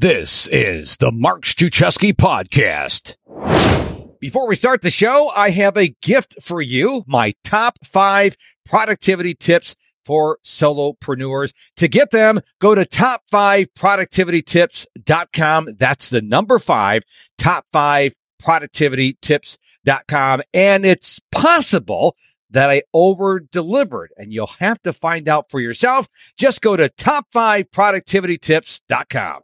This is the Mark Struczewski podcast. Before we start the show, I have a gift for you my top five productivity tips for solopreneurs. To get them, go to top5productivitytips.com. That's the number five, top5productivitytips.com. And it's possible that I over delivered and you'll have to find out for yourself. Just go to top5productivitytips.com.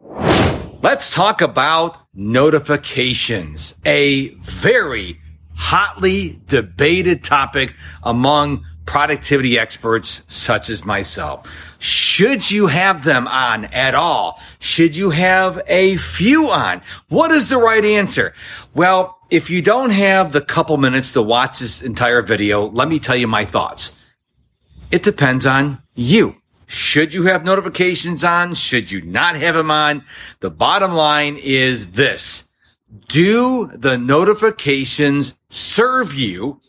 Let's talk about notifications, a very hotly debated topic among productivity experts such as myself. Should you have them on at all? Should you have a few on? What is the right answer? Well, if you don't have the couple minutes to watch this entire video, let me tell you my thoughts. It depends on you. Should you have notifications on? Should you not have them on? The bottom line is this. Do the notifications serve you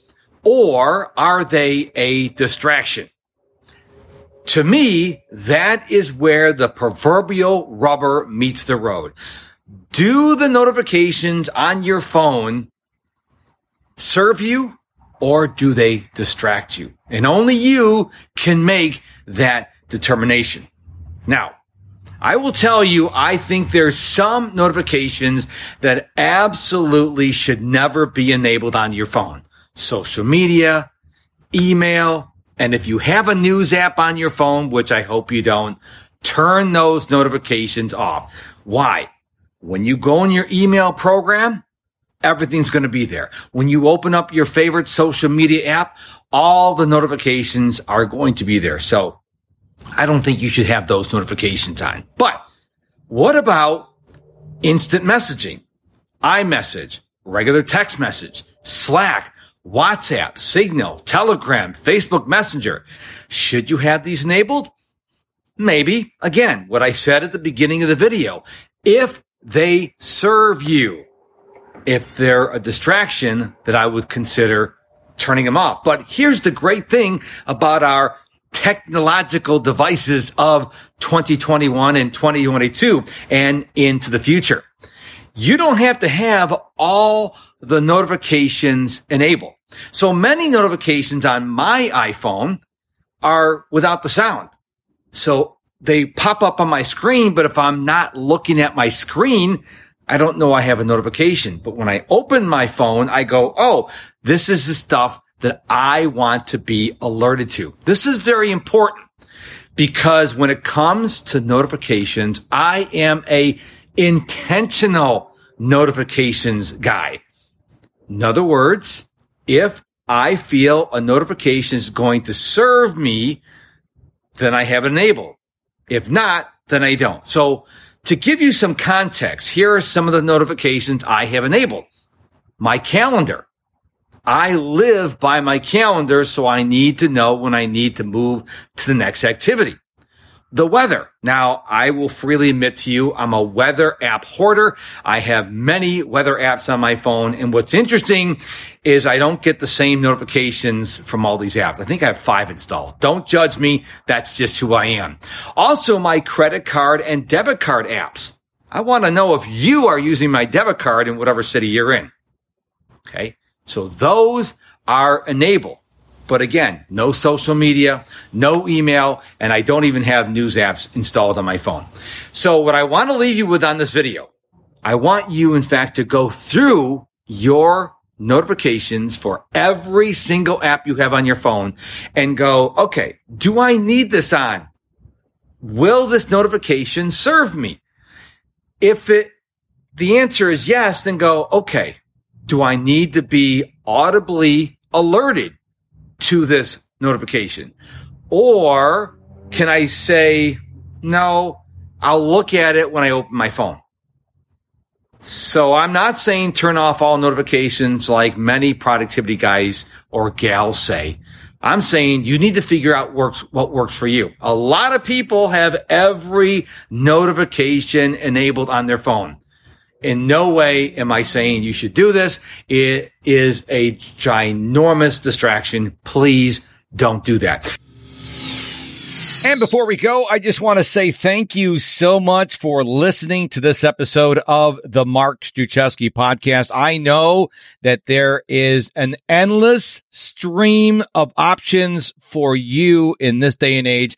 or are they a distraction? To me, that is where the proverbial rubber meets the road. Do the notifications on your phone serve you or do they distract you? And only you can make that determination. Now, I will tell you, I think there's some notifications that absolutely should never be enabled on your phone. Social media, email, and if you have a news app on your phone, which I hope you don't, turn those notifications off. Why? When you go in your email program, everything's going to be there. When you open up your favorite social media app, all the notifications are going to be there. So I don't think you should have those notifications on. But what about instant messaging, iMessage, regular text message, Slack, WhatsApp, Signal, Telegram, Facebook Messenger? Should you have these enabled? Maybe. Again, what I said at the beginning of the video. If they serve you, if they're a distraction that I would consider turning them off. But here's the great thing about our technological devices of 2021 and 2022 and into the future. You don't have to have all the notifications enabled. So many notifications on my iPhone are without the sound. So they pop up on my screen, but if I'm not looking at my screen, I don't know I have a notification. But when I open my phone, I go, Oh, this is the stuff that I want to be alerted to. This is very important because when it comes to notifications, I am a intentional notifications guy. In other words, if I feel a notification is going to serve me, then I have it enabled. If not, then I don't. So to give you some context, here are some of the notifications I have enabled. My calendar. I live by my calendar, so I need to know when I need to move to the next activity. The weather. Now, I will freely admit to you, I'm a weather app hoarder. I have many weather apps on my phone. And what's interesting is I don't get the same notifications from all these apps. I think I have five installed. Don't judge me. That's just who I am. Also, my credit card and debit card apps. I want to know if you are using my debit card in whatever city you're in. Okay. So those are enabled. But again, no social media, no email, and I don't even have news apps installed on my phone. So what I want to leave you with on this video, I want you, in fact, to go through your notifications for every single app you have on your phone and go, okay, do I need this on? Will this notification serve me? If it, the answer is yes, then go, okay, do I need to be audibly alerted to this notification? Or can I say, no, I'll look at it when I open my phone? So I'm not saying turn off all notifications like many productivity guys or gals say. I'm saying you need to figure out works, what works for you. A lot of people have every notification enabled on their phone. In no way am I saying you should do this. It is a ginormous distraction. Please don't do that. And before we go, I just want to say thank you so much for listening to this episode of the Mark Struczewski podcast. I know that there is an endless stream of options for you in this day and age